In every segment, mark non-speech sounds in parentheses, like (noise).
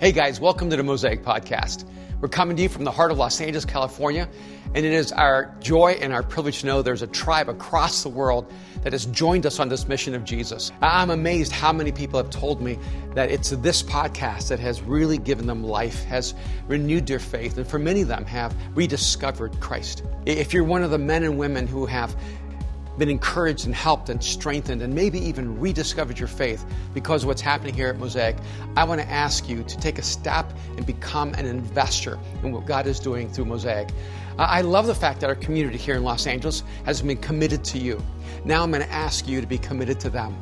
Hey guys, welcome to the Mosaic Podcast. We're coming to you from the heart of Los Angeles, California, and it is our joy and our privilege to know there's a tribe across the world that has joined us on this mission of Jesus. I'm amazed how many people have told me that it's this podcast that has really given them life, has renewed their faith, and for many of them have rediscovered Christ. If you're one of the men and women who have been encouraged and helped and strengthened and maybe even rediscovered your faith because of what's happening here at Mosaic, I want to ask you to take a step and become an investor in what God is doing through Mosaic. I love the fact that our community here in Los Angeles has been committed to you. Now I'm going to ask you to be committed to them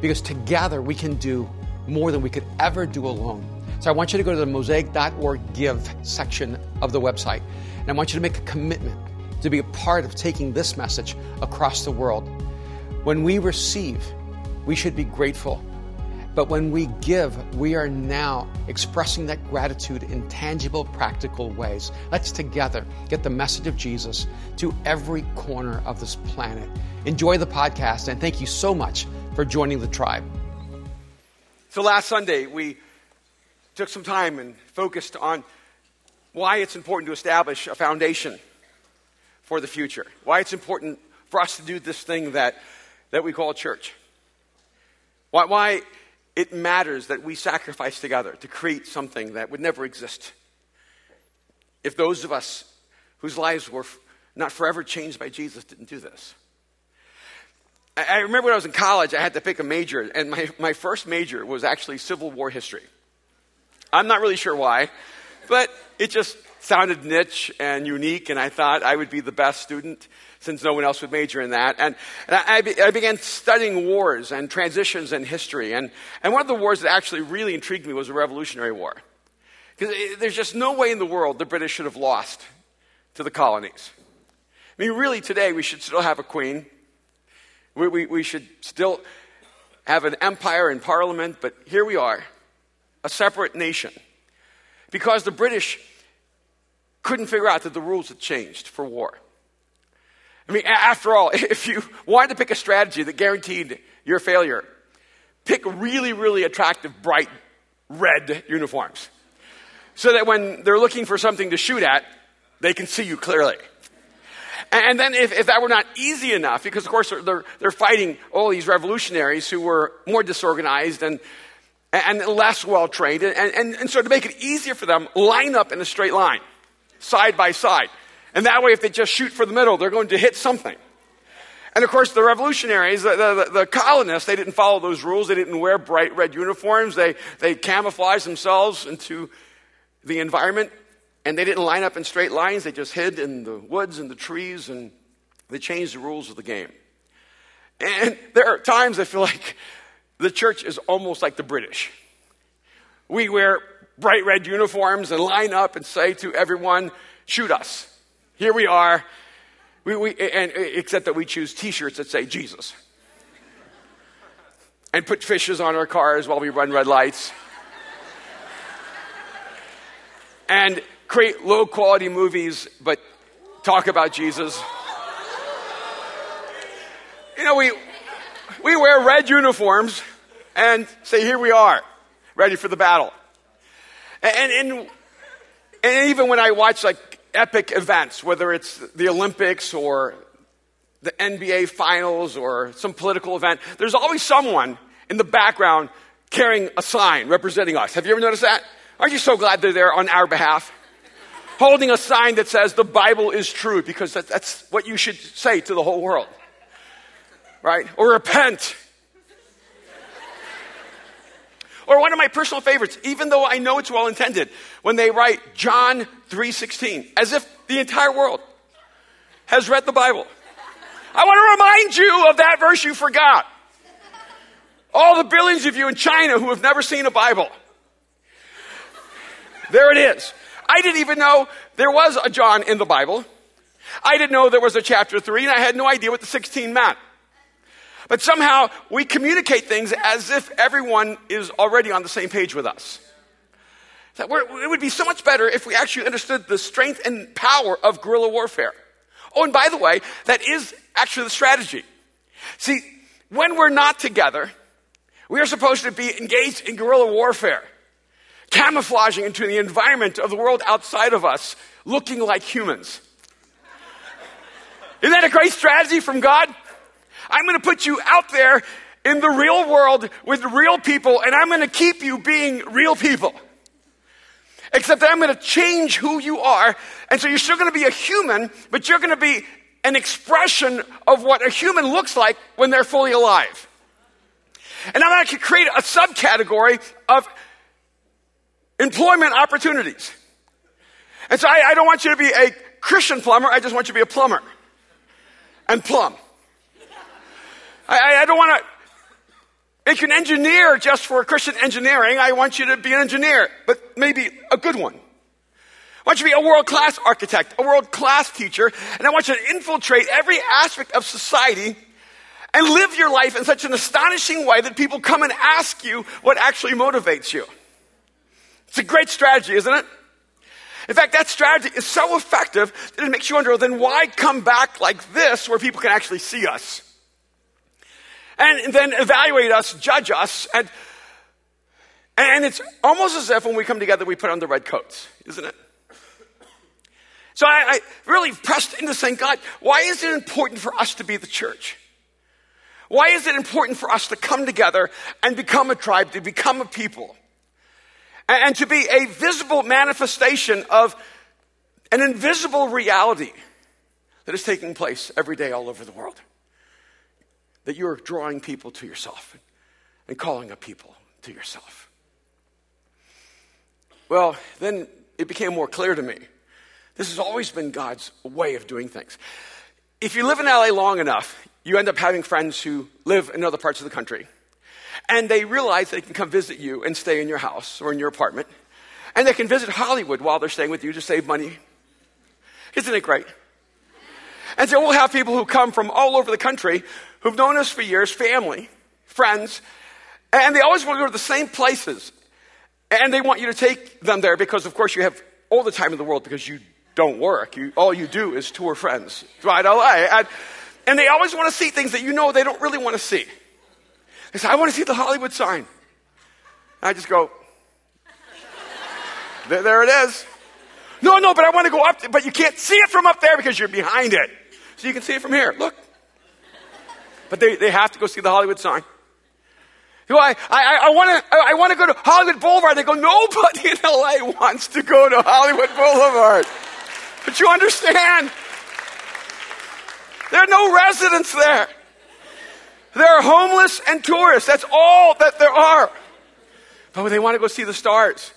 because together we can do more than we could ever do alone. So I want you to go to the mosaic.org give section of the website and I want you to make a commitment to be a part of taking this message across the world. When we receive, we should be grateful. But when we give, we are now expressing that gratitude in tangible, practical ways. Let's together get the message of Jesus to every corner of this planet. Enjoy the podcast, and thank you so much for joining the tribe. So, last Sunday, we took some time and focused on why it's important to establish a foundation for the future. Why it's important for us to do this thing that, that we call church. Why, why it matters that we sacrifice together to create something that would never exist. If those of us whose lives were not forever changed by Jesus didn't do this. I remember when I was in college, I had to pick a major, and my, my first major was actually Civil War history. I'm not really sure why, but it just sounded niche and unique, and I thought I would be the best student since no one else would major in that. And, and I, I, began studying wars and transitions in history. And, and one of the wars that actually really intrigued me was the Revolutionary War. Because eh, there's just no way in the world the British should have lost to the colonies. I mean, really, today we should still have a queen. We, we, we should still have an empire and parliament, but here we are, a separate nation. Because the British couldn't figure out that the rules had changed for war. I mean, after all, (laughs) if you wanted to pick a strategy that guaranteed your failure, pick really, really attractive, bright red uniforms. So that when they're looking for something to shoot at, they can see you clearly. And then, if, if that were not easy enough, because of course they're, they're fighting all these revolutionaries who were more disorganized and, and less well trained, and, and, and so to make it easier for them, line up in a straight line side by side. And that way, if they just shoot for the middle, they're going to hit something. And of course, the revolutionaries, the, the, the, colonists, they didn't follow those rules. They didn't wear bright red uniforms. They, they camouflaged themselves into the environment. And they didn't line up in straight lines. They just hid in the woods and the trees. And they changed the rules of the game. And (laughs) there are times I feel like the church is almost like the British. We wear bright red uniforms and line up and say to everyone, shoot us. Here we are. We, we, and, eh, except that we choose t shirts that say Jesus. And put fishes on our cars while we run red lights. and create low quality movies, but talk about Jesus. You know, we, we wear red uniforms and say, Here we are, ready for the battle. And, and, and even when I watch like epic events, whether it's the Olympics or the NBA finals or some political event, there's always someone in the background carrying a sign representing us. Have you ever noticed that? Aren't you so glad they're there on our behalf? Holding a sign that says the Bible is true because that's what you should say to the whole world. Right? Or repent or one of my personal favorites, even though I know it's well intended, when they write John 3:16, as if the entire world has read the Bible. I want to remind you of that verse you forgot. All the billions of you in China who have never seen a Bible. There it is. I didn't even know there was a John in the Bible. I didn't know there was a chapter 3, and I had no idea what the 16 meant. But somehow we communicate things as if everyone is already on the same page with us. That it would be so much better if we actually understood the strength and power of guerrilla warfare. Oh, and by the way, that is actually the strategy. See, when we're not together, we are supposed to be engaged in guerrilla warfare camouflaging into the environment of the world outside of us, looking like humans. Isn't that a great strategy from God? I'm going to put you out there in the real world with real people, and I'm going to keep you being real people. Except that I'm going to change who you are. And so you're still going to be a human, but you're going to be an expression of what a human looks like when they're fully alive. And I'm going to create a subcategory of employment opportunities. And so I, I don't want you to be a Christian plumber, I just want you to be a plumber and plumb. I, I don't want to make you an engineer just for Christian engineering. I want you to be an engineer, but maybe a good one. I want you to be a world class architect, a world class teacher, and I want you to infiltrate every aspect of society and live your life in such an astonishing way that people come and ask you what actually motivates you. It's a great strategy, isn't it? In fact, that strategy is so effective that it makes you wonder then why come back like this where people can actually see us? And then evaluate us, judge us, and, and it's almost as if when we come together we put on the red coats, isn't it? So I, I really pressed into saying, God, why is it important for us to be the church? Why is it important for us to come together and become a tribe, to become a people? And, and to be a visible manifestation of an invisible reality that is taking place every day all over the world. That you're drawing people to yourself and calling a people to yourself. Well, then it became more clear to me this has always been God's way of doing things. If you live in LA long enough, you end up having friends who live in other parts of the country. And they realize they can come visit you and stay in your house or in your apartment. And they can visit Hollywood while they're staying with you to save money. Isn't it great? And so we'll have people who come from all over the country who've known us for years, family, friends, and they always want to go to the same places. And they want you to take them there because, of course, you have all the time in the world because you don't work. You, all you do is tour friends throughout LA. And, and they always want to see things that you know they don't really want to see. They say, I want to see the Hollywood sign. And I just go, (laughs) there, there, it is. No, no, but I want to go up, there, but you can't see it from up there because you're behind it. So you can see it from here. Look. But they, they have to go see the Hollywood sign. Know, I, I, I want to I want to go to Hollywood Boulevard. They go, nobody in LA wants to go to Hollywood Boulevard. But you understand, there are no residents there. There are homeless and tourists. That's all that there are. But they want to go see the stars,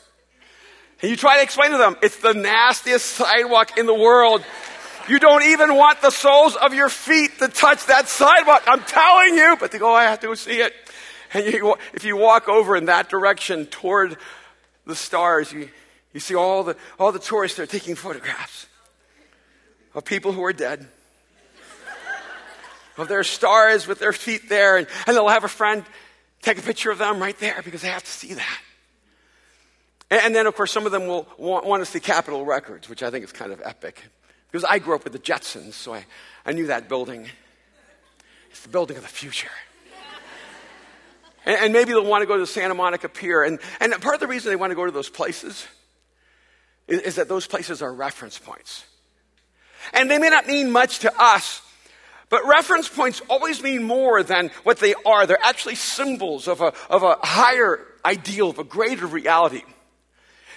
and you try to explain to them, it's the nastiest sidewalk in the world. You don't even want the soles of your feet to touch that sidewalk. I'm telling you. But they go, oh, I have to see it. And you, if you walk over in that direction toward the stars, you, you see all the, all the tourists there taking photographs of people who are dead, of their stars with their feet there, and, and they'll have a friend take a picture of them right there because they have to see that. And, and then, of course, some of them will want, want to see Capitol Records, which I think is kind of epic. Because I grew up with the Jetsons, so I, I knew that building. It's the building of the future. and, and maybe they'll want to go to the Santa Monica Pier. And, and part of the reason they want to go to those places is, is that those places are reference points. And they may not mean much to us, but reference points always mean more than what they are. They're actually symbols of a, of a higher ideal, of a greater reality.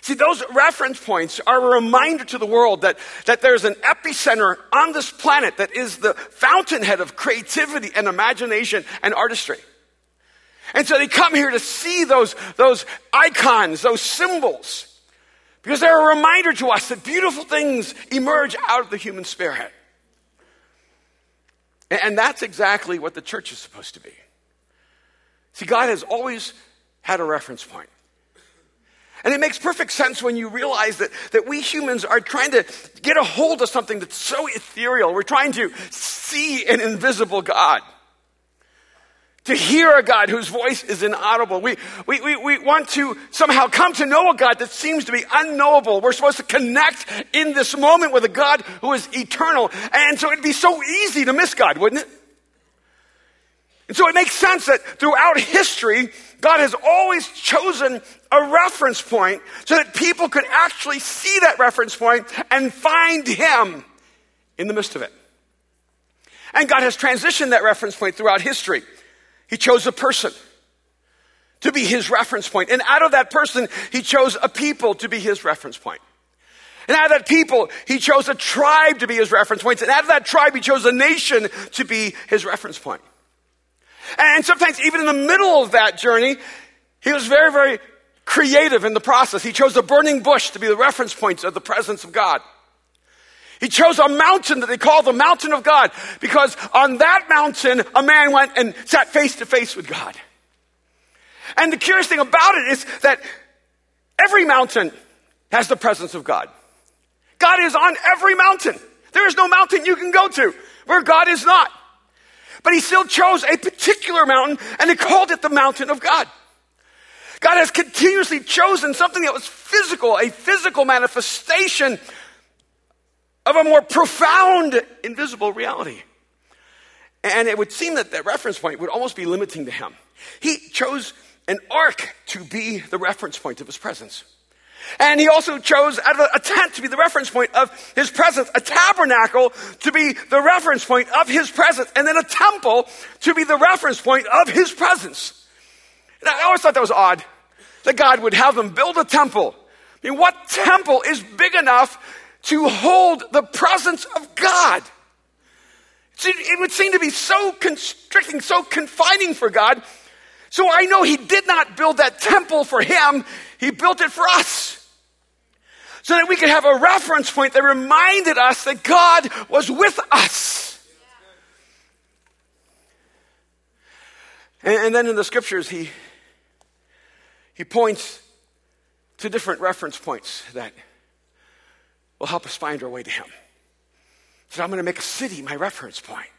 See, those reference points are a reminder to the world that, that there's an epicenter on this planet that is the fountainhead of creativity and imagination and artistry. And so they come here to see those, those icons, those symbols. Because they're a reminder to us that beautiful things emerge out of the human spirit. And that's exactly what the church is supposed to be. See, God has always had a reference point. And it makes perfect sense when you realize that, that we humans are trying to get a hold of something that's so ethereal. We're trying to see an invisible God to hear a God whose voice is inaudible. We, we, we, we want to somehow come to know a God that seems to be unknowable. We're supposed to connect in this moment with a God who is eternal. And so it'd be so easy to miss God, wouldn't it? And so it makes sense that throughout history, God has always chosen a reference point so that people could actually see that reference point and find Him in the midst of it. And God has transitioned that reference point throughout history. He chose a person to be His reference point. And out of that person, He chose a people to be His reference point. And out of that people, He chose a tribe to be His reference point. And out of that tribe, He chose a nation to be His reference point. And sometimes, even in the middle of that journey, he was very, very creative in the process. He chose a burning bush to be the reference point of the presence of God. He chose a mountain that they call the mountain of God because on that mountain, a man went and sat face to face with God. And the curious thing about it is that every mountain has the presence of God. God is on every mountain. There is no mountain you can go to where God is not. But he still chose a particular mountain and he called it the mountain of God. God has continuously chosen something that was physical, a physical manifestation of a more profound, invisible reality. And it would seem that that reference point would almost be limiting to him. He chose an ark to be the reference point of his presence. And he also chose a tent to be the reference point of his presence, a tabernacle to be the reference point of his presence, and then a temple to be the reference point of his presence. And I always thought that was odd that God would have them build a temple. I mean, what temple is big enough to hold the presence of God? It would seem to be so constricting, so confining for God. So I know He did not build that temple for Him, He built it for us so that we could have a reference point that reminded us that God was with us. And, and then in the scriptures, he, he points to different reference points that will help us find our way to Him. So I'm going to make a city my reference point.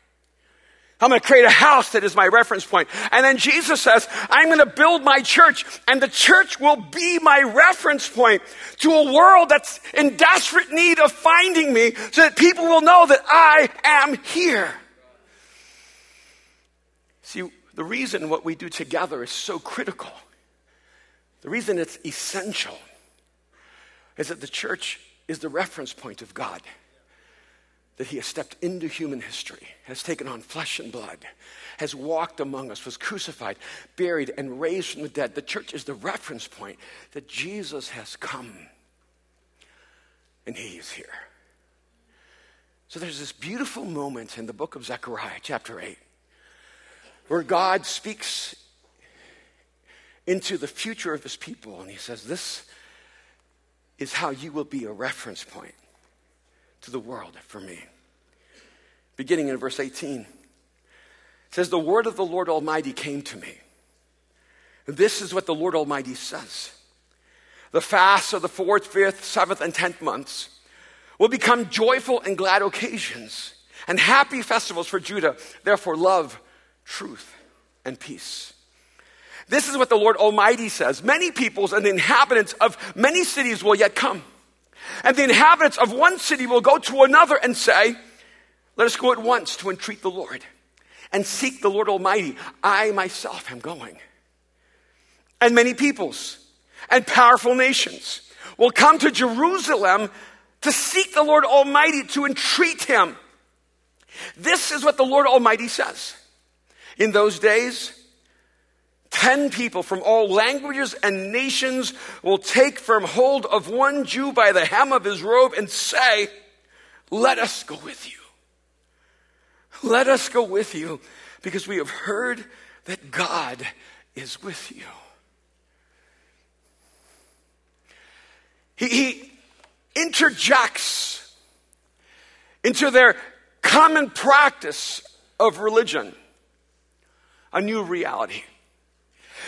I'm going to create a house that is my reference point. And then Jesus says, I'm going to build my church and the church will be my reference point to a world that's in desperate need of finding me so that people will know that I am here. See, the reason what we do together is so critical, the reason it's essential is that the church is the reference point of God that he has stepped into human history, has taken on flesh and blood, has walked among us, was crucified, buried, and raised from the dead. The church is the reference point that Jesus has come and he is here. So there's this beautiful moment in the book of Zechariah, chapter 8, where God speaks into the future of his people and he says, This is how you will be a reference point to the world for me. Beginning in verse 18. It says, The word of the Lord Almighty came to me. This is what the Lord Almighty says. The fasts of the fourth, fifth, seventh, and tenth months will become joyful and glad occasions and happy festivals for Judah. Therefore, love, truth, and peace. This is what the Lord Almighty says. Many peoples and inhabitants of many cities will yet come. And the inhabitants of one city will go to another and say, Let us go at once to entreat the Lord and seek the Lord Almighty. I myself am going. And many peoples and powerful nations will come to Jerusalem to seek the Lord Almighty, to entreat Him. This is what the Lord Almighty says. In those days, Ten people from all languages and nations will take firm hold of one Jew by the hem of his robe and say, Let us go with you. Let us go with you because we have heard that God is with you. He, he interjects into their common practice of religion a new reality.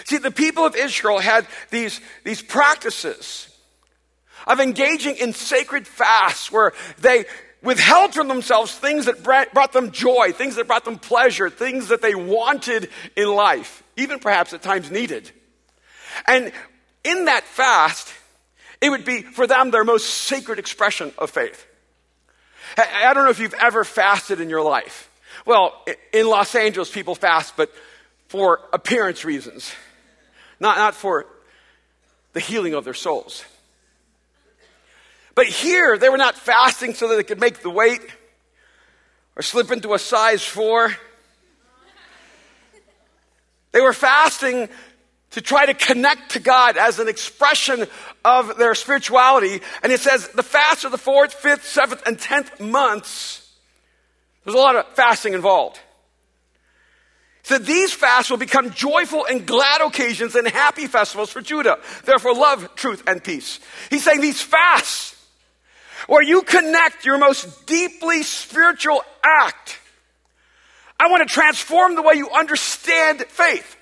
See, the people of Israel had these, these practices of engaging in sacred fasts where they withheld from themselves things that brought them joy, things that brought them pleasure, things that they wanted in life, even perhaps at times needed. And in that fast, it would be for them their most sacred expression of faith. I don't know if you've ever fasted in your life. Well, in Los Angeles, people fast, but for appearance reasons. not, not for the healing of their souls. But here, they were not fasting so that they could make the weight or slip into a size four. They were fasting to try to connect to God as an expression of their spirituality. And it says the fast of the fourth, fifth, seventh, and tenth months, there's a lot of fasting involved. So these fasts will become joyful and glad occasions and happy festivals for Judah. Therefore, love, truth, and peace. He's saying these fasts, where you connect your most deeply spiritual act. I want to transform the way you understand faith.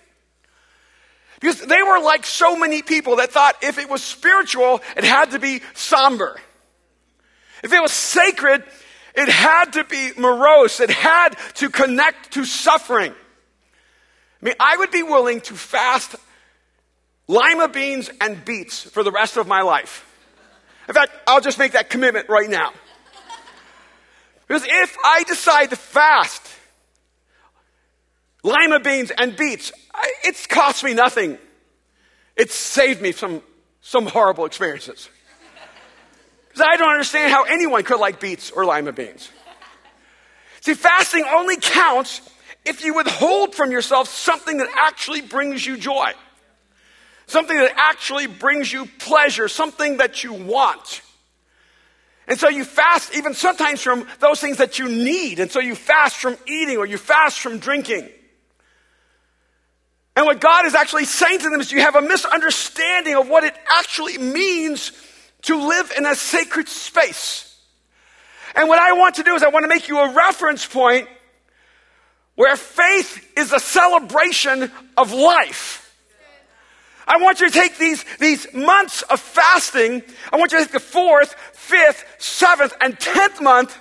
Because they were like so many people that thought if it was spiritual, it had to be somber. If it was sacred, it had to be morose. It had to connect to suffering. I mean, I would be willing to fast lima beans and beets for the rest of my life. In fact, I'll just make that commitment right now. Because if I decide to fast lima beans and beets, it's cost me nothing. It's saved me from some horrible experiences. Because I don't understand how anyone could like beets or lima beans. See, fasting only counts if you withhold from yourself something that actually brings you joy, something that actually brings you pleasure, something that you want. And so you fast even sometimes from those things that you need. And so you fast from eating or you fast from drinking. And what God is actually saying to them is you have a misunderstanding of what it actually means to live in a sacred space. And what I want to do is I want to make you a reference point where faith is a celebration of life. I want you to take these, these months of fasting, I want you to take the fourth, fifth, seventh, and tenth month,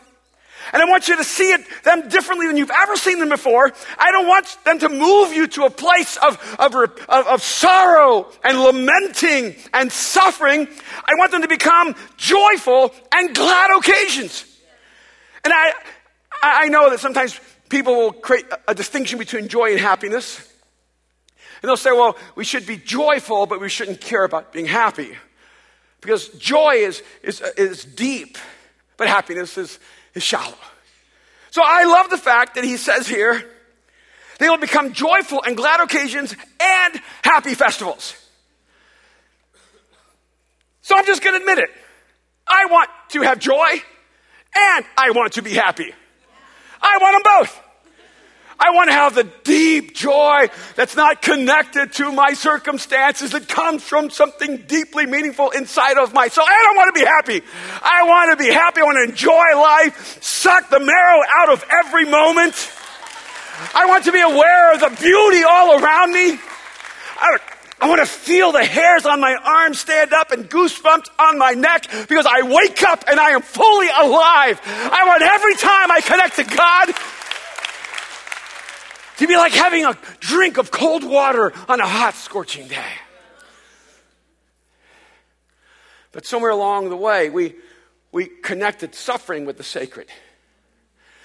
and I want you to see it, them differently than you've ever seen them before. I don't want them to move you to a place of, of, of, of sorrow and lamenting and suffering. I want them to become joyful and glad occasions. And I, I know that sometimes people will create a distinction between joy and happiness. And they'll say, well, we should be joyful, but we shouldn't care about being happy. Because joy is, is, is deep, but happiness is, is shallow. So I love the fact that he says here, they will become joyful and glad occasions and happy festivals. So I'm just going to admit it. I want to have joy and I want to be happy. I want them both. I want to have the deep joy that's not connected to my circumstances, that comes from something deeply meaningful inside of my soul. I don't want to be happy. I want to be happy. I want to enjoy life, suck the marrow out of every moment. I want to be aware of the beauty all around me. I, I want to feel the hairs on my arms stand up and goosebumps on my neck because I wake up and I am fully alive. I want every time I connect to God to be like having a drink of cold water on a hot, scorching day. But somewhere along the way, we, we connected suffering with the sacred.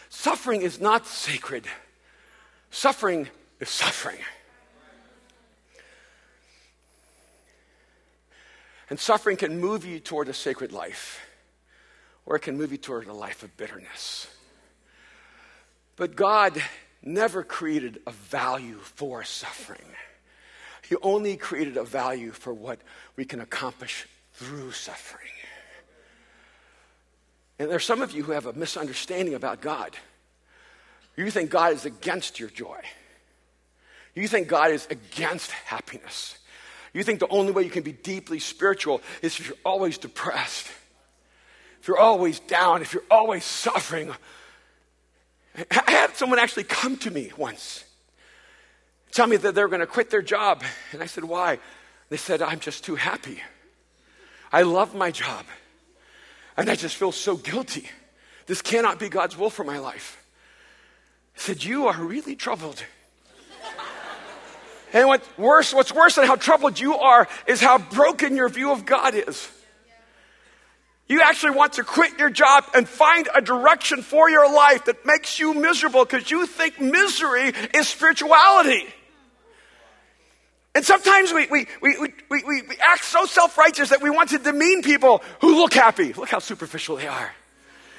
Suffering is not sacred, suffering is suffering. And suffering can move you toward a sacred life, or it can move you toward a life of bitterness. But God never created a value for suffering. He only created a value for what we can accomplish through suffering. And there's some of you who have a misunderstanding about God. You think God is against your joy. You think God is against happiness. You think the only way you can be deeply spiritual is if you're always depressed, if you're always down, if you're always suffering. I had someone actually come to me once, tell me that they're going to quit their job. And I said, Why? They said, I'm just too happy. I love my job. And I just feel so guilty. This cannot be God's will for my life. I said, You are really troubled. And what's worse, what's worse than how troubled you are is how broken your view of God is. You actually want to quit your job and find a direction for your life that makes you miserable because you think misery is spirituality. And sometimes we, we, we, we, we, we act so self righteous that we want to demean people who look happy. Look how superficial they are.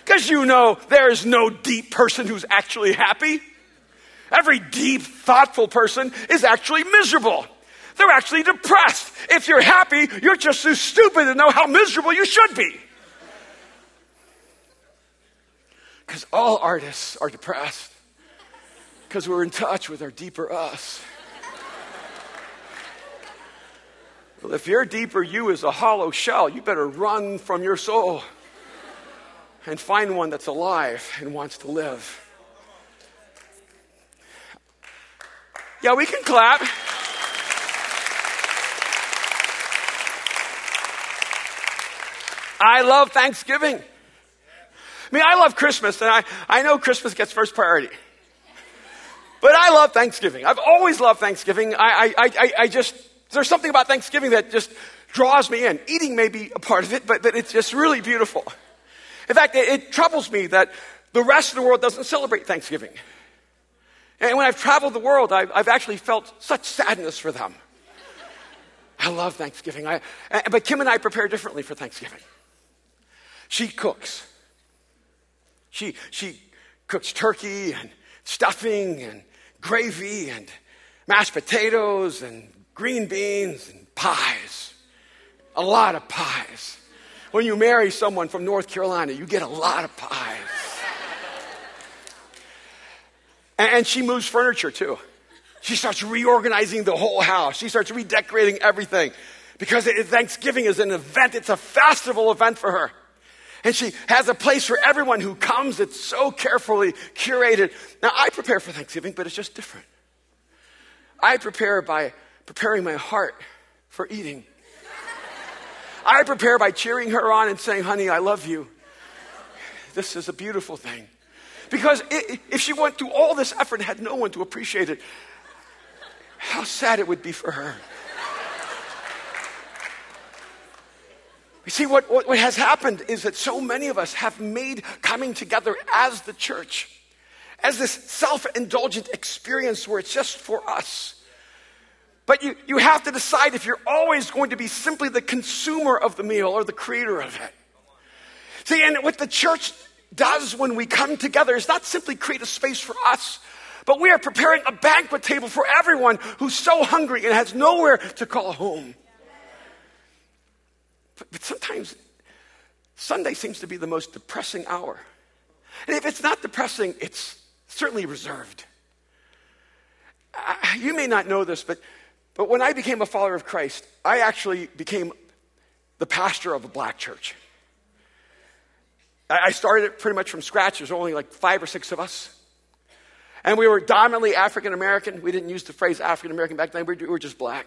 Because you know there is no deep person who's actually happy. Every deep, thoughtful person is actually miserable. They're actually depressed. If you're happy, you're just too stupid to know how miserable you should be. Because all artists are depressed. Because we're in touch with our deeper us. Well, if your deeper you is a hollow shell, you better run from your soul and find one that's alive and wants to live. Yeah, we can clap. I love Thanksgiving. I mean, I love Christmas, and I, I know Christmas gets first priority. But I love Thanksgiving. I've always loved Thanksgiving. I, I, I, I just, there's something about Thanksgiving that just draws me in. Eating may be a part of it, but, but it's just really beautiful. In fact, it, it troubles me that the rest of the world doesn't celebrate Thanksgiving. And when I've traveled the world, I've, I've actually felt such sadness for them. I love Thanksgiving. I, eh, but Kim and I prepare differently for Thanksgiving. She cooks. She, she cooks turkey and stuffing and gravy and mashed potatoes and green beans and pies. A lot of pies. When you marry someone from North Carolina, you get a lot of pies. And she moves furniture too. She starts reorganizing the whole house. She starts redecorating everything because Thanksgiving is an event, it's a festival event for her. And she has a place for everyone who comes. It's so carefully curated. Now, I prepare for Thanksgiving, but it's just different. I prepare by preparing my heart for eating. I prepare by cheering her on and saying, honey, I love you. This is a beautiful thing. Because if she went through all this effort and had no one to appreciate it, how sad it would be for her. You see, what, what, what, has happened is that so many of us have made coming together as the church, as this self indulgent experience where it's just for us. But you, you have to decide if you're always going to be simply the consumer of the meal or the creator of it. See, and what the church does when we come together is not simply create a space for us, but we are preparing a banquet table for everyone who's so hungry and has nowhere to call home. But, but sometimes Sunday seems to be the most depressing hour. And if it's not depressing, it's certainly reserved. I, you may not know this, but, but when I became a follower of Christ, I actually became the pastor of a black church. I started it pretty much from scratch. There's only like five or six of us. And we were dominantly African American. We didn't use the phrase African American back then, we were just black.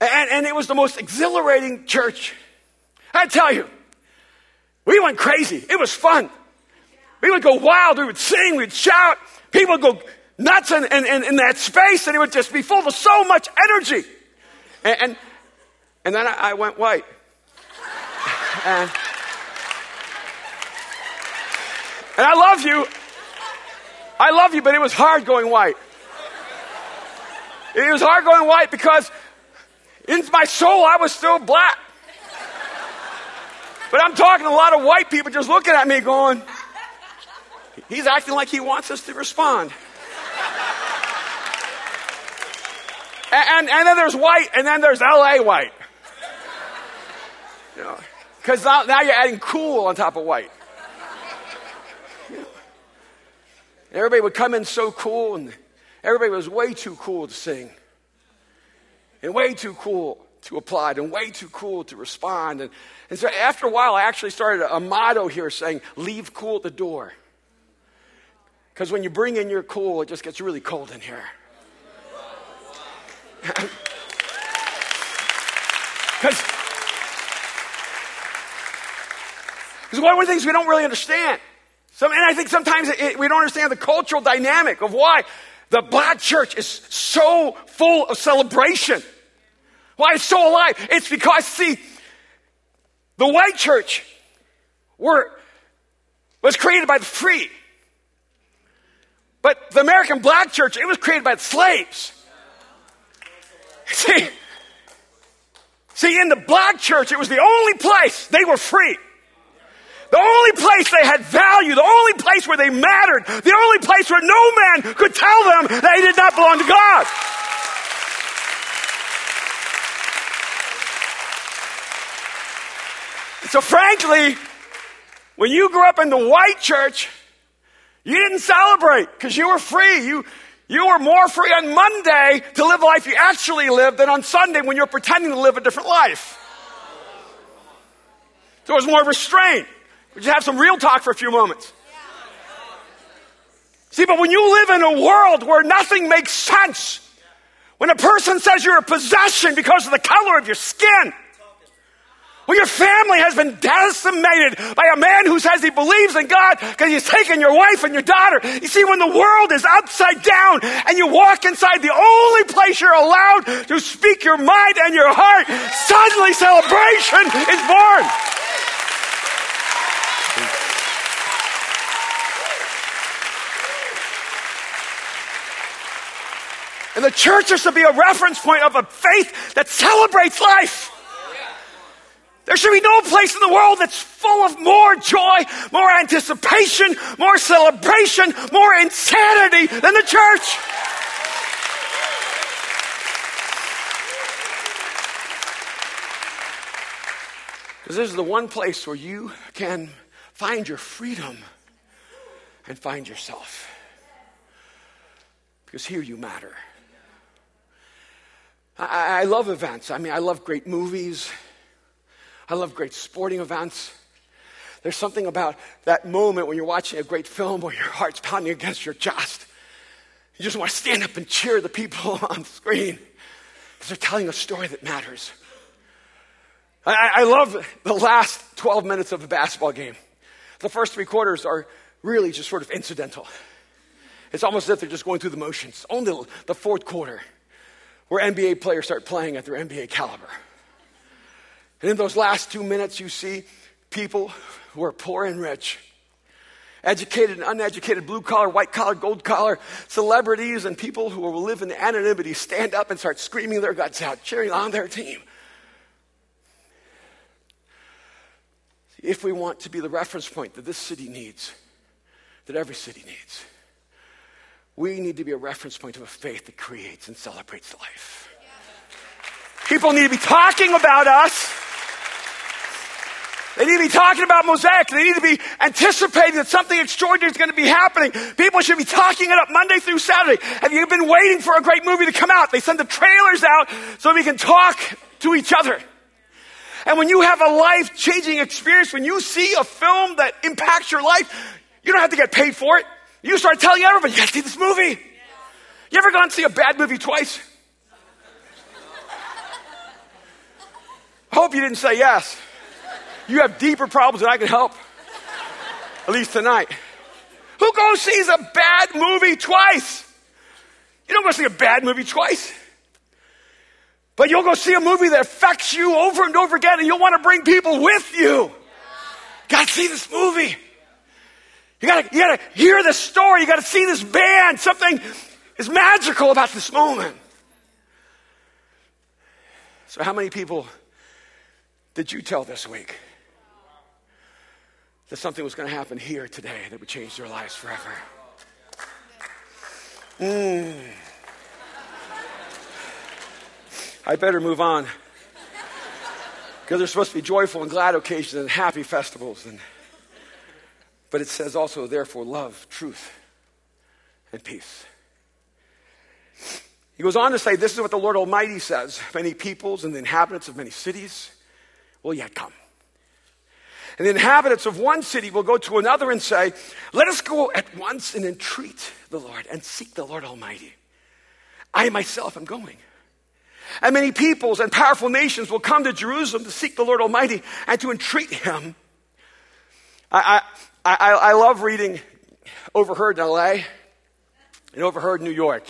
And, and it was the most exhilarating church. I tell you, we went crazy. It was fun. We would go wild. We would sing. We'd shout. People would go nuts in, in, in, that space, and it would just be full of so much energy. And, and, and then I, I, went white. (laughs) and, and I love you. I love you, but it was hard going white. It was hard going white because in my soul, I was still black. But I'm talking to a lot of white people just looking at me going, he's acting like he wants us to respond. And, and, and then there's white, and then there's LA white. You know, because now, now you're adding cool on top of white. Everybody would come in so cool, and everybody was way too cool to sing and way too cool to apply and way too cool to respond. And, and so after a while, I actually started a, a motto here saying, leave cool at the door. Because when you bring in your cool, it just gets really cold in here. (laughs) Because one of the things we don't really understand. Some, and I think sometimes it, it, we don't understand the cultural dynamic of why the black church is so full of celebration. Why it's so alive? It's because, see, the white church were, was created by the free. But the American black church, it was created by the slaves. (laughs) See, see, in the black church, it was the only place they were free. The only place they had value, the only place where they mattered, the only place where no man could tell them they did not belong to God. So, frankly, when you grew up in the white church, you didn't celebrate because you were free. You, you were more free on Monday to live the life you actually lived than on Sunday when you're pretending to live a different life. So it was more restraint. Would you have some real talk for a few moments? See, but when you live in a world where nothing makes sense, when a person says you're a possession because of the color of your skin, when your family has been decimated by a man who says he believes in God because he's taken your wife and your daughter. You see, when the world is upside down and you walk inside the only place you're allowed to speak your mind and your heart, suddenly celebration is born. And the church is to be a reference point of a faith that celebrates life. There should be no place in the world that's full of more joy, more anticipation, more celebration, more insanity than the church. Because this is the one place where you can find your freedom and find yourself. Because here you matter. I, I love events. I mean, I love great movies. I love great sporting events. There's something about that moment when you're watching a great film where your heart's pounding against your chest. You just want to stand up and cheer the people (laughs) on the screen because they're telling a story that matters. I, I, love the last 12 minutes of a basketball game. The first three quarters are really just sort of incidental. It's almost as if they're just going through the motions. Only the fourth quarter where NBA players start playing at their NBA caliber. And in those last two minutes, you see people who are poor and rich, educated and uneducated, blue collar, white collar, gold collar, celebrities, and people who will live in anonymity stand up and start screaming their guts out, cheering on their team. If we want to be the reference point that this city needs, that every city needs, we need to be a reference point of a faith that creates and celebrates life. People need to be talking about us. They need to be talking about Mosaic. They need to be anticipating that something extraordinary is going to be happening. People should be talking it up Monday through Saturday. Have you been waiting for a great movie to come out? They send the trailers out so we can talk to each other. And when you have a life changing experience, when you see a film that impacts your life, you don't have to get paid for it. You start telling everybody, you gotta see this movie. You ever gone to see a bad movie twice? Hope you didn't say yes. You have deeper problems than I can help. At least tonight. Who goes sees a bad movie twice? You don't go see a bad movie twice. But you'll go see a movie that affects you over and over again, and you'll want to bring people with you. Gotta see this movie. You gotta, you gotta hear this story. You gotta see this band. Something is magical about this moment. So, how many people did you tell this week that something was to happen here today that would change their lives forever? Mm. I better move on. Because there's supposed to be joyful and glad occasions and happy festivals and but it says also, therefore, love, truth, and peace. He goes on to say, This is what the Lord Almighty says many peoples and the inhabitants of many cities will yet come. And the inhabitants of one city will go to another and say, Let us go at once and entreat the Lord and seek the Lord Almighty. I myself am going. And many peoples and powerful nations will come to Jerusalem to seek the Lord Almighty and to entreat Him. I, I, I, I love reading Overheard in LA and Overheard in New York.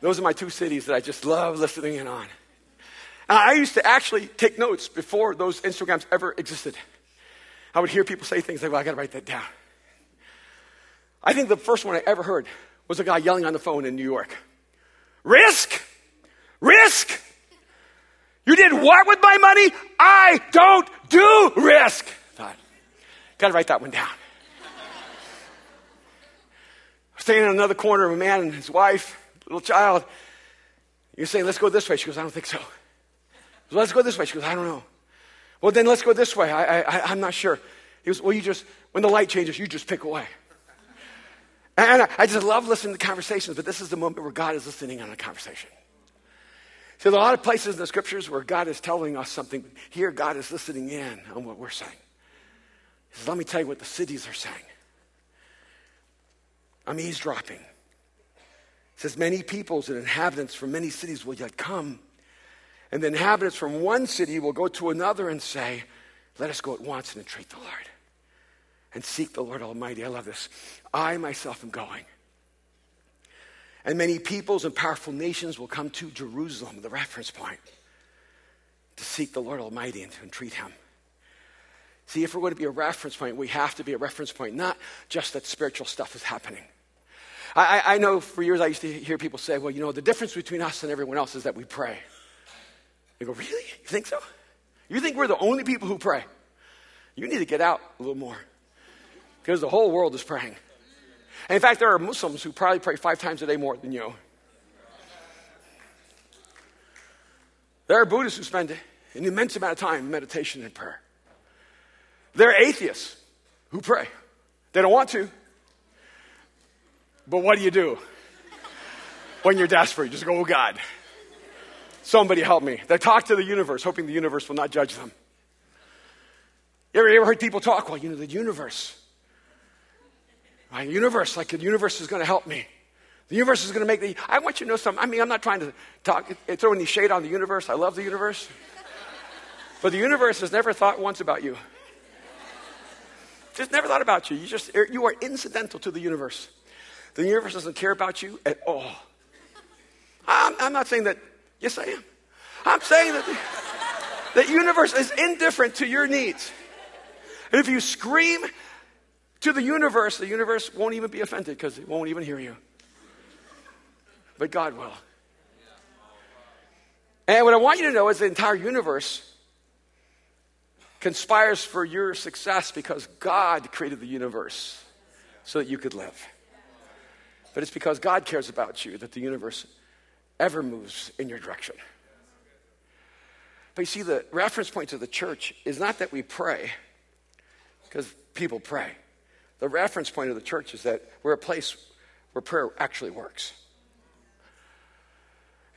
Those are my two cities that I just love listening in on. And I used to actually take notes before those Instagrams ever existed. I would hear people say things like, well, I got to write that down. I think the first one I ever heard was a guy yelling on the phone in New York Risk, Risk? You did what with my money? I don't do risk. Thought, gotta write that one down. I'm Standing in another corner of a man and his wife, little child. You say, let's go this way. She goes, I don't think so. Let's go this way. She goes, I don't know. Well, then let's go this way. I, I, I'm not sure. He goes, well, you just, when the light changes, you just pick away. And I just love listening to conversations, but this is the moment where God is listening in on a conversation. So there are a lot of places in the scriptures where God is telling us something. Here, God is listening in on what we're saying. Says, let me tell you what the cities are saying. I'm eavesdropping. It says, many peoples and inhabitants from many cities will yet come. And the inhabitants from one city will go to another and say, let us go at once and entreat the Lord and seek the Lord Almighty. I love this. I myself am going. And many peoples and powerful nations will come to Jerusalem, the reference point, to seek the Lord Almighty and to entreat Him. See, if we're going to be a reference point, we have to be a reference point, not just that spiritual stuff is happening. I, I, know for years I used to hear people say, well, you know, the difference between us and everyone else is that we pray. They go, really? You think so? You think we're the only people who pray? You need to get out a little more because the whole world is praying. And in fact, there are Muslims who probably pray five times a day more than you. There are Buddhists who spend an immense amount of time in meditation and prayer. There are atheists who pray. They don't want to. But what do you do? When you're desperate, you just go, oh God, somebody help me. They talk to the universe, hoping the universe will not judge them. You ever, you ever heard people talk? Well, you know, the universe my universe, like the universe is going to help me. The universe is going to make the. I want you to know something. I mean, I'm not trying to talk, eh, throw any shade on the universe. I love the universe. But the universe has never thought once about you. Just never thought about you. You just er, you are incidental to the universe. The universe doesn't care about you at all. I'm, I'm not saying that. Yes, I am. I'm saying that the, the universe is indifferent to your needs. And if you scream to the universe, the universe won't even be offended because it won't even hear you. But God will. And what I want you to know is the entire universe conspires for your success because God created the universe so that you could live. But it's because God cares about you that the universe ever moves in your direction. But you see, the reference point to the church is not that we pray, because people pray. The reference point of the church is that we're a place where prayer actually works.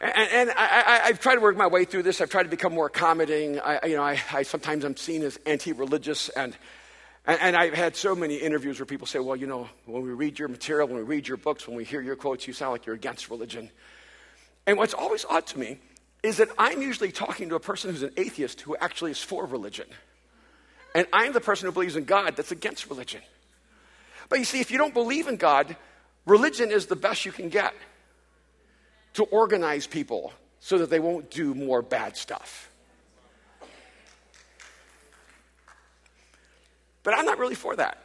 And, and I, have tried to work my way through this. I've tried to become more accommodating. I, you know, I, I sometimes I'm seen as anti-religious, and, and, and I've had so many interviews where people say, "Well, you know, when we read your material, when we read your books, when we hear your quotes, you sound like you're against religion." And what's always odd to me is that I'm usually talking to a person who's an atheist who actually is for religion, and I'm the person who believes in God that's against religion. But you see, if you don't believe in God, religion is the best you can get to organize people so that they won't do more bad stuff. But I'm not really for that.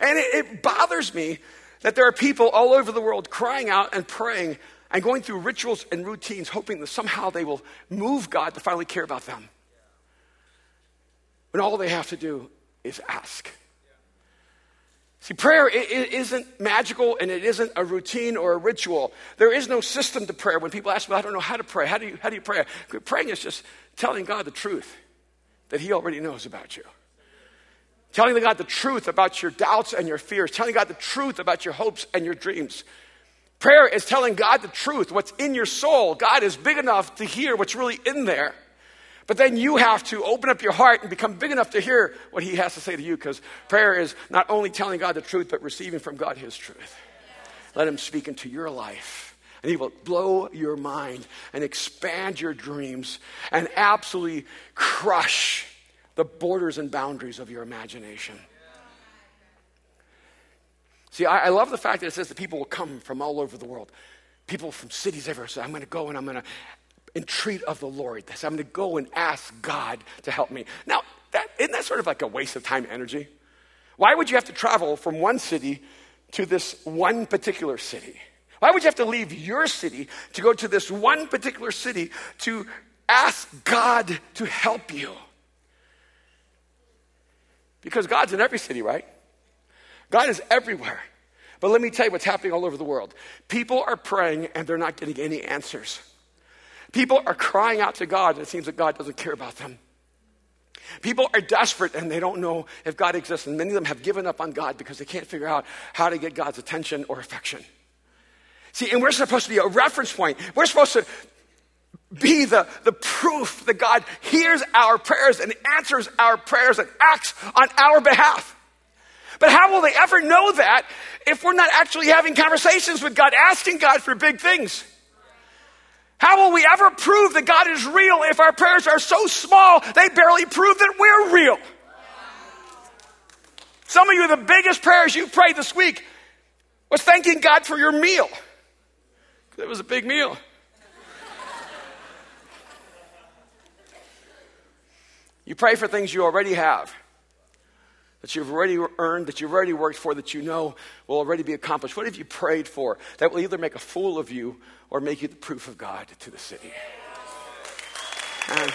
And it, it, bothers me that there are people all over the world crying out and praying and going through rituals and routines, hoping that somehow they will move God to finally care about them. When all they have to do is ask. See, prayer it isn't magical and it isn't a routine or a ritual. There is no system to prayer. When people ask me, I don't know how to pray. How do you, how do you pray? Praying is just telling God the truth that He already knows about you. Telling God the truth about your doubts and your fears. Telling God the truth about your hopes and your dreams. Prayer is telling God the truth, what's in your soul. God is big enough to hear what's really in there. But then you have to open up your heart and become big enough to hear what He has to say to you because prayer is not only telling God the truth, but receiving from God His truth. Let Him speak into your life. And He will blow your mind and expand your dreams and absolutely crush the borders and boundaries of your imagination. See, I, I love the fact that it says that people will come from all over the world. People from cities everywhere So I'm going to go and I'm going to entreat of the Lord. I'm going to go and ask God to help me. Now, that, isn't that sort of like a waste of time energy? Why would you have to travel from one city to this one particular city? Why would you have to leave your city to go to this one particular city to ask God to help you? Because God's in every city, right? God is everywhere. But let me tell you what's happening all over the world. People are praying and they're not getting any answers. People are crying out to God, and it seems that God doesn't care about them. People are desperate and they don't know if God exists, and many of them have given up on God because they can't figure out how to get God's attention or affection. See, and we're supposed to be a reference point. We're supposed to be the, the proof that God hears our prayers and answers our prayers and acts on our behalf. But how will they ever know that if we're not actually having conversations with God, asking God for big things? How will we ever prove that God is real if our prayers are so small they barely prove that we're real? Some of you, the biggest prayers you prayed this week was thanking God for your meal. It was a big meal. you pray for things you already have, that you've already earned, that you've already worked for, that you know will already be accomplished. What have you prayed for that will either make a fool of you or make you the proof of God to the city. And,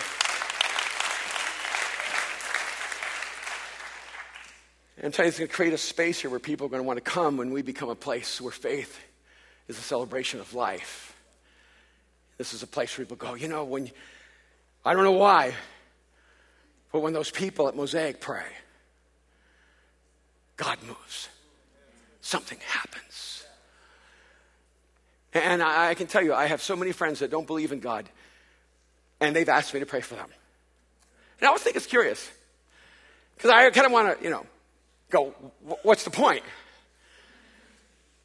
it's going to create a space here where people are going to want to come when we become a place where faith is a celebration of life. This is a place where people go, you know, when, I don't know why, but when those people at Mosaic pray, God moves. Something happens. And I, can tell you, I have so many friends that don't believe in God, and they've asked me to pray for them. And I always think it's curious, because I kind of want to, you know, go, what's the point?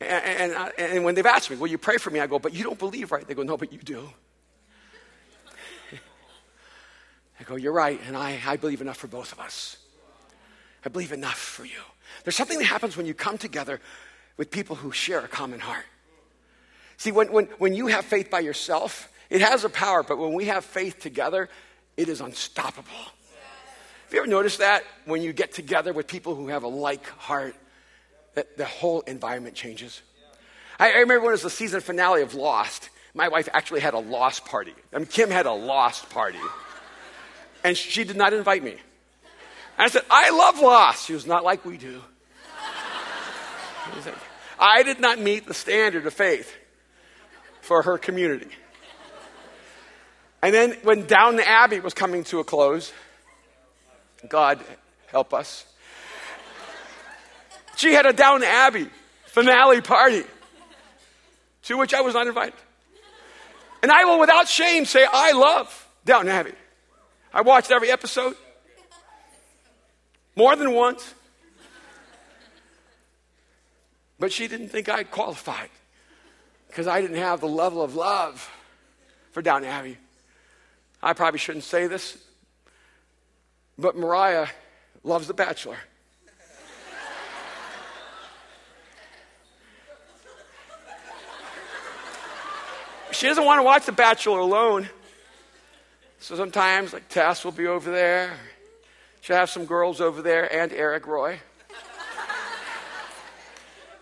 And, and, and, when they've asked me, will you pray for me? I go, but you don't believe, right? They go, no, but you do. (laughs) I go, you're right, and I, I believe enough for both of us. I believe enough for you. There's something that happens when you come together with people who share a common heart. See, when, when, when you have faith by yourself, it has a power, but when we have faith together, it is unstoppable. Have you ever noticed that when you get together with people who have a like heart, that the whole environment changes? I, I remember when it was the season finale of Lost, my wife actually had a Lost party. I mean, Kim had a Lost party. And she did not invite me. I said, I love Lost. She was not like we do. I did not meet the standard of faith for her community. And then when Downton Abbey was coming to a close, God help us, she had a Downton Abbey finale party to which I was not invited. And I will without shame say, I love Downton Abbey. I watched every episode more than once. But she didn't think I qualified because I didn't have the level of love for Downton Abbey. I probably shouldn't say this, but Mariah loves The Bachelor. she doesn't want to watch The Bachelor alone. So sometimes, like Tess will be over there. She'll have some girls over there and Eric Roy.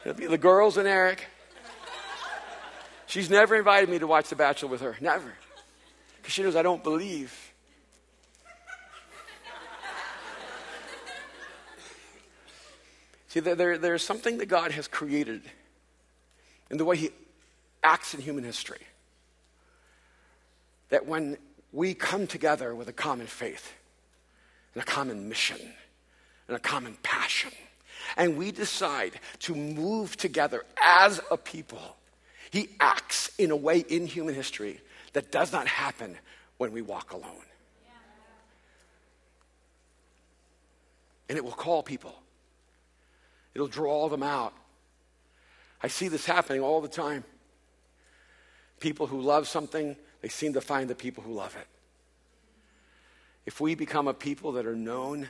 It'll be the girls and Eric. She's never invited me to watch The Bachelor with her. Never. Because she knows I don't believe. See, there, there's something that God has created in the way He acts in human history. That when we come together with a common faith and a common mission and a common passion, and we decide to move together as a people, he acts in a way in human history that does not happen when we walk alone. And it will call people, it'll draw them out. I see this happening all the time. People who love something, they seem to find the people who love it. If we become a people that are known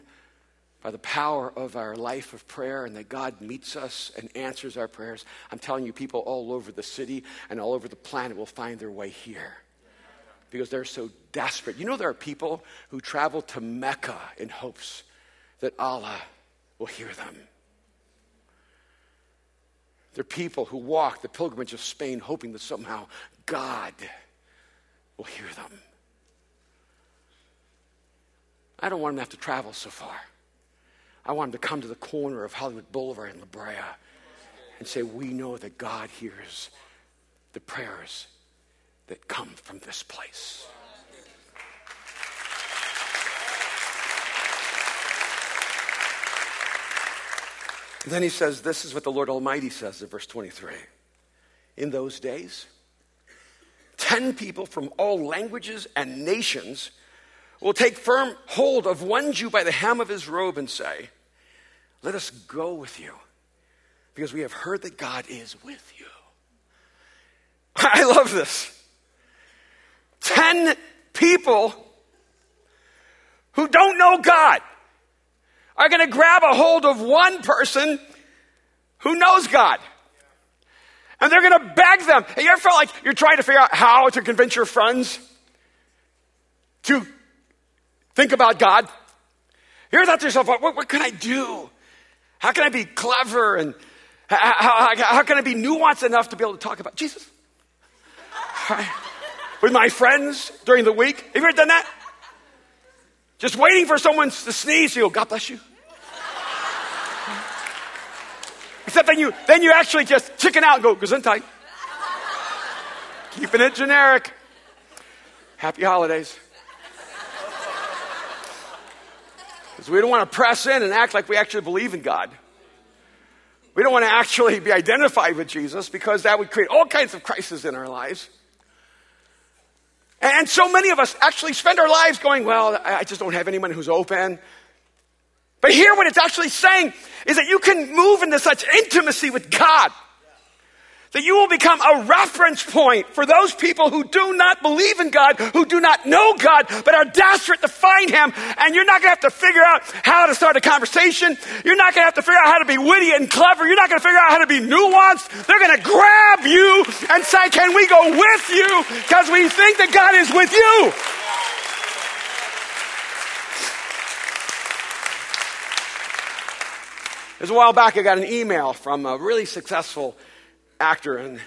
by the power of our life of prayer and that God meets us and answers our prayers, I'm telling you, people all over the city and all over the planet will find their way here because they're so desperate. You know, there are people who travel to Mecca in hopes that Allah will hear them. There are people who walk the pilgrimage of Spain hoping that somehow God will hear them. I don't want them to have to travel so far. I want them to come to the corner of Hollywood Boulevard in La Brea and say, We know that God hears the prayers that come from this place. And then he says, This is what the Lord Almighty says in verse 23. In those days, 10 people from all languages and nations will take firm hold of one Jew by the hem of his robe and say, Let us go with you, because we have heard that God is with you. (laughs) I love this. 10 people who don't know God are going to grab a hold of one person who knows God. And they're going to beg them. Have you ever felt like you're trying to figure out how to convince your friends to think about God? You ever thought to yourself, what, what can I do? How can I be clever? And how, how, how can I be nuanced enough to be able to talk about Jesus? With my friends during the week. Have you ever done that? Just waiting for someone to sneeze, you go, God bless you. Except then you, then you actually just chicken out and go, Gesundheit. Keeping it generic. Happy holidays. Because we don't want to press in and act like we actually believe in God. We don't want to actually be identified with Jesus because that would create all kinds of crises in our lives. And so many of us actually spend our lives going, well, I just don't have anyone who's open. But here, what it's actually saying is that you can move into such intimacy with God that you will become a reference point for those people who do not believe in God, who do not know God, but are desperate to find Him. And you're not going to have to figure out how to start a conversation. You're not going to have to figure out how to be witty and clever. You're not going to figure out how to be nuanced. They're going to grab you and say, Can we go with you? Because we think that God is with you. It was a while back, I got an email from a really successful actor, and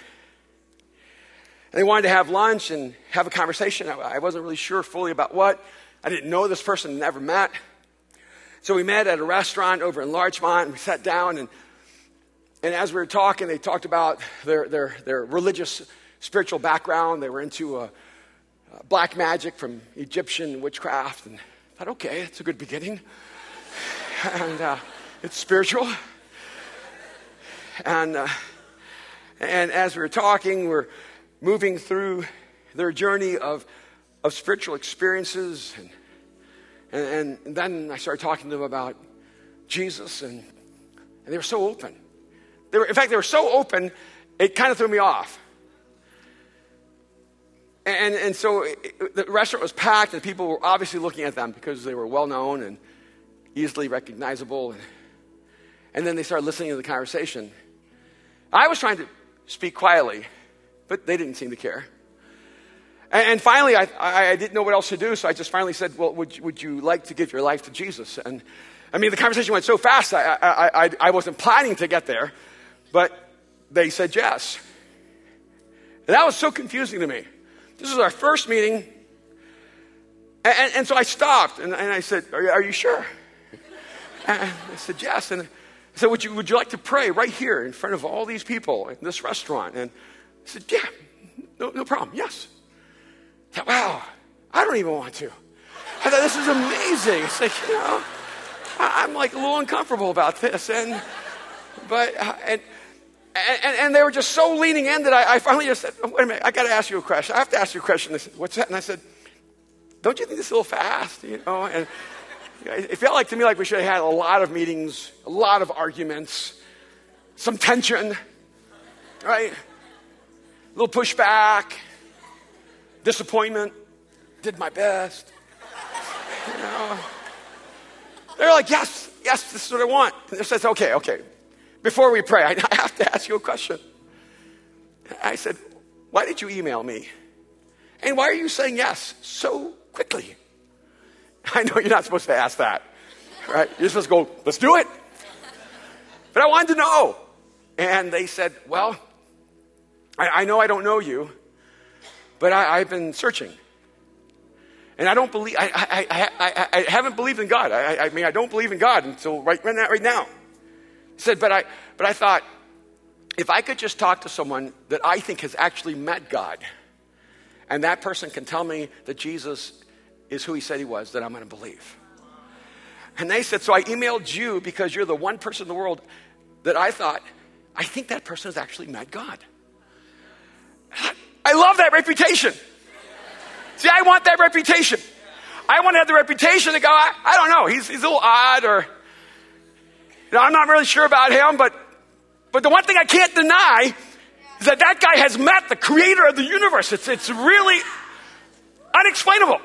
they wanted to have lunch and have a conversation. I wasn't really sure fully about what. I didn't know this person, never met. So we met at a restaurant over in Larchmont, and we sat down, and, and as we were talking, they talked about their, their, their religious, spiritual background. They were into uh, black magic from Egyptian witchcraft, and I thought, okay, it's a good beginning. (laughs) and uh, it's spiritual. And, uh, and as we were talking, we're moving through their journey of, of spiritual experiences. And, and, and then I started talking to them about Jesus, and, and they were so open. They were, in fact, they were so open, it kind of threw me off. And, and so it, the restaurant was packed, and people were obviously looking at them because they were well known and easily recognizable. And, and then they started listening to the conversation. I was trying to speak quietly, but they didn't seem to care. And, and finally, I, I, I, didn't know what else to do, so I just finally said, Well, would, would you like to give your life to Jesus? And I mean, the conversation went so fast, I, I, I, I wasn't planning to get there, but they said yes. And that was so confusing to me. This was our first meeting. And, and, and so I stopped and, and I said, Are you, are you sure? And I said, Yes. And Said, would you, would you like to pray right here in front of all these people in this restaurant? And I said, Yeah, no, no problem. Yes. I said, wow, I don't even want to. I thought, this is amazing. It's like, you know, I, am like a little uncomfortable about this. And, but, uh, and, and, and, they were just so leaning in that I, I finally just said, oh, wait a minute, I got to ask you a question. I have to ask you a question. They said, What's that? And I said, Don't you think this is a little fast? You know, and it felt like to me like we should have had a lot of meetings, a lot of arguments, some tension, right? A little pushback, disappointment. Did my best. You know. They're like, yes, yes, this is what I want. And they says, okay, okay. Before we pray, (laughs) I have to ask you a question. I said, why did you email me? And why are you saying yes so quickly? (laughs) I know you're not supposed to ask that, right? You're supposed to go, let's do it. But I wanted to know. And they said, Well, I, I know I don't know you, but I, have been searching. And I don't believe, I, I, I, I, haven't believed in God. I, I mean, I don't believe in God until right, right, now. He said, but I, but I thought, if I could just talk to someone that I think has actually met God, and that person can tell me that Jesus is who he said he was, that I'm going to believe. And they said, So I emailed you because you're the one person in the world that I thought, I think that person has actually met God. I love that reputation. See, I want that reputation. I want to have the reputation to go, I, I don't know, he's, he's a little odd or, you know, I'm not really sure about him, but, but the one thing I can't deny is that that guy has met the creator of the universe. It's, it's really unexplainable.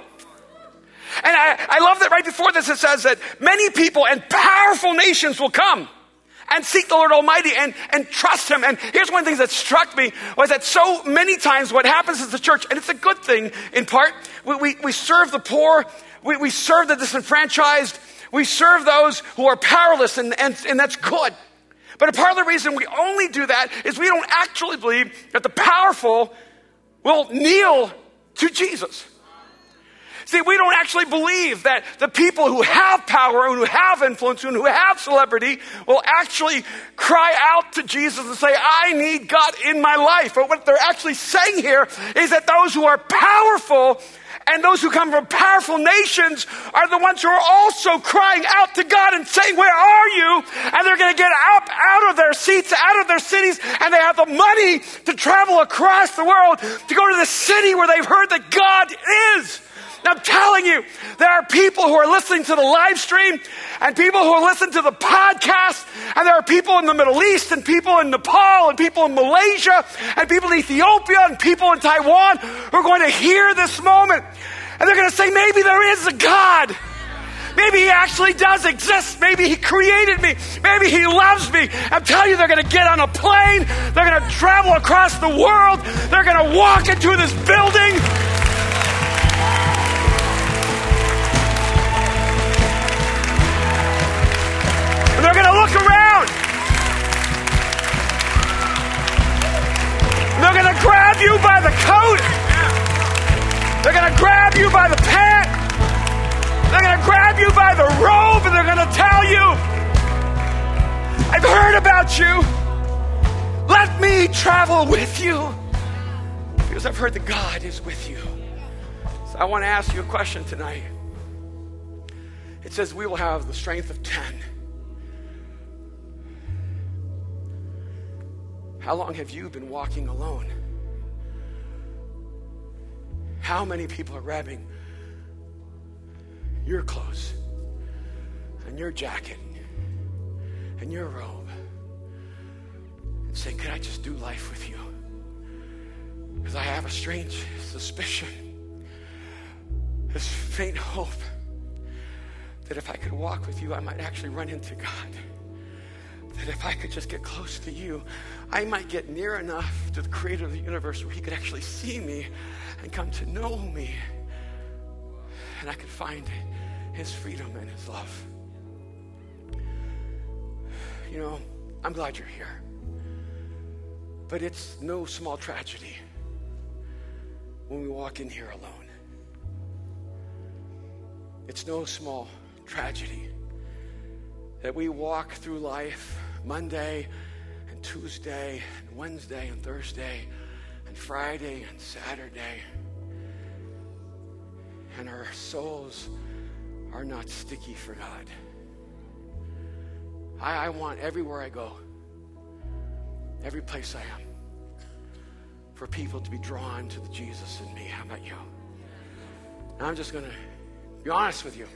And I, I love that right before this it says that many people and powerful nations will come and seek the Lord Almighty and, and trust Him. And here's one of the things that struck me was that so many times what happens is the church, and it's a good thing in part, we, we, we serve the poor, we, we serve the disenfranchised, we serve those who are powerless, and, and, and that's good. But a part of the reason we only do that is we don't actually believe that the powerful will kneel to Jesus. See, we don't actually believe that the people who have power and who have influence and who have celebrity will actually cry out to Jesus and say, I need God in my life. But what they're actually saying here is that those who are powerful and those who come from powerful nations are the ones who are also crying out to God and saying, Where are you? And they're going to get up out of their seats, out of their cities, and they have the money to travel across the world to go to the city where they've heard that God is. I'm telling you, there are people who are listening to the live stream and people who are listening to the podcast, and there are people in the Middle East and people in Nepal and people in Malaysia and people in Ethiopia and people in Taiwan who are going to hear this moment and they're going to say, maybe there is a God. Maybe he actually does exist. Maybe he created me. Maybe he loves me. I'm telling you, they're going to get on a plane. They're going to travel across the world. They're going to walk into this building. Look around. They're going to grab you by the coat. They're going to grab you by the pant. They're going to grab you by the robe and they're going to tell you, I've heard about you. Let me travel with you. Because I've heard that God is with you. So I want to ask you a question tonight. It says, We will have the strength of 10. How long have you been walking alone? How many people are grabbing your clothes and your jacket and your robe and saying, Could I just do life with you? Because I have a strange suspicion, this faint hope that if I could walk with you, I might actually run into God that if I could just get close to you, I might get near enough to the creator of the universe where he could actually see me and come to know me. And I could find his freedom and his love. You know, I'm glad you're here. But it's no small tragedy when we walk in here alone. It's no small tragedy that we walk through life Monday and Tuesday and Wednesday and Thursday and Friday and Saturday. And our souls are not sticky for God. I, I want everywhere I go, every place I am, for people to be drawn to the Jesus in me. How about you? And I'm just going to be honest with you.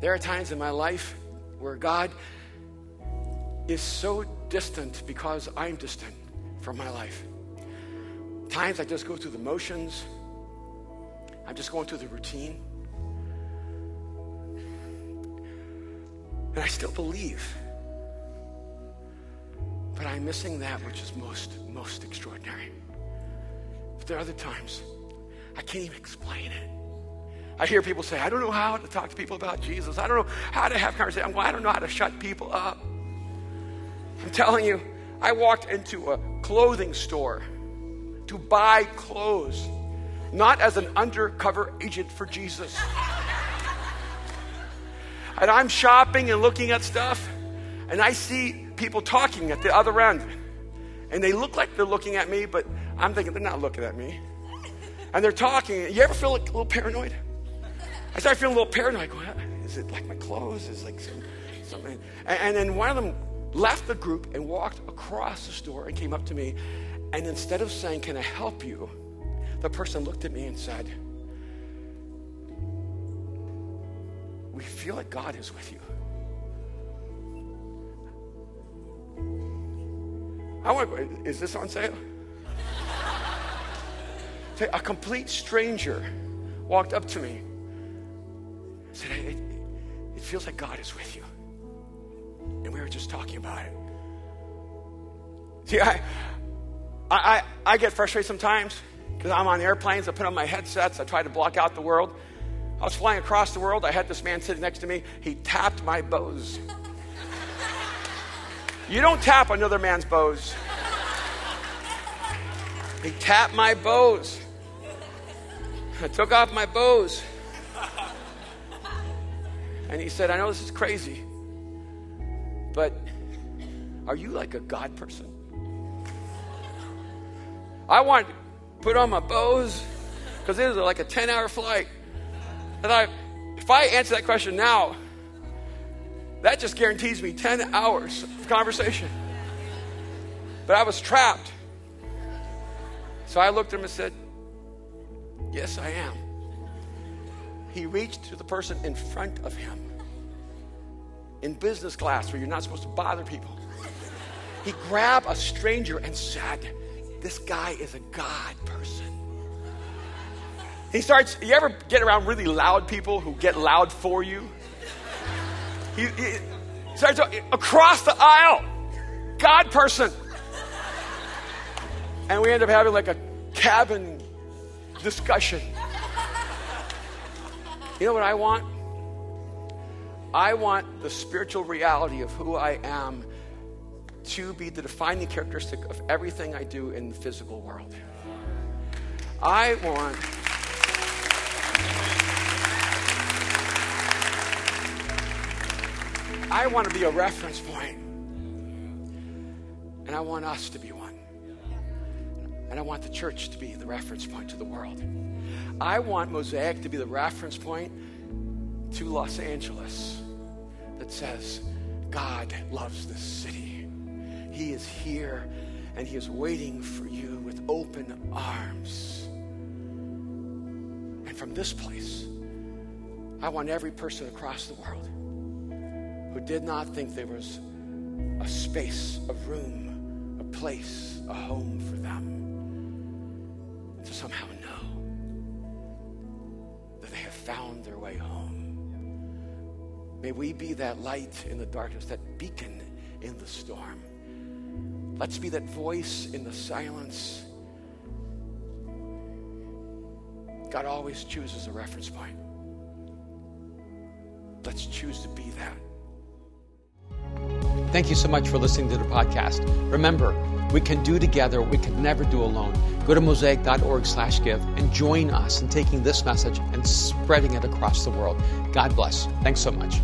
There are times in my life where God is so distant because I'm distant from my life. Times I just go through the motions, I'm just going through the routine. And I still believe. But I'm missing that which is most, most extraordinary. But there are other times I can't even explain it. I hear people say, I don't know how to talk to people about Jesus. I don't know how to have conversation. Well, I don't know how to shut people up. I'm telling you, I walked into a clothing store to buy clothes, not as an undercover agent for Jesus. and I'm shopping and looking at stuff, and I see people talking at the other end. And they look like they're looking at me, but I'm thinking they're not looking at me. And they're talking. You ever feel like a little paranoid? I started feeling a little paranoid. Going, is it like my clothes? Is like some, something? And, and then one of them left the group and walked across the store and came up to me. And instead of saying, Can I help you? the person looked at me and said, We feel like God is with you. I want, is this on sale? (laughs) a complete stranger walked up to me said, it, it feels like God is with you. And we were just talking about it. See, I, I, I get frustrated sometimes because I'm on airplanes. I put on my headsets. I try to block out the world. I was flying across the world. I had this man sitting next to me. He tapped my Bose. (laughs) You don't tap another man's Bose. He tapped my Bose. I took off my Bose. And he said, I know this is crazy, but are you like a God person? I want to put on my Bose because it was like a 10 hour flight. And I, if I answer that question now, that just guarantees me 10 hours of conversation. But I was trapped. So I looked at him and said, Yes, I am. He reached to the person in front of him in business class where you're not supposed to bother people. He grabbed a stranger and said, This guy is a God person. He starts, you ever get around really loud people who get loud for you? He, he starts across the aisle, God person. And we end up having like a cabin discussion. You know what I want? I want the spiritual reality of who I am to be the defining characteristic of everything I do in the physical world. I want. I want to be a reference point. And I want us to be one. And I want the church to be the reference point to the world. I want Mosaic to be the reference point to Los Angeles that says, God loves this city. He is here and He is waiting for you with open arms. And from this place, I want every person across the world who did not think there was a space, a room, a place, a home for them to somehow found their way home. May we be that light in the darkness, that beacon in the storm. Let's be that voice in the silence. God always chooses a reference point. Let's choose to be that. Thank you so much for listening to the podcast. Remember, we can do together what we could never do alone. Go to mosaic.org slash give and join us in taking this message and spreading it across the world. God bless. Thanks so much.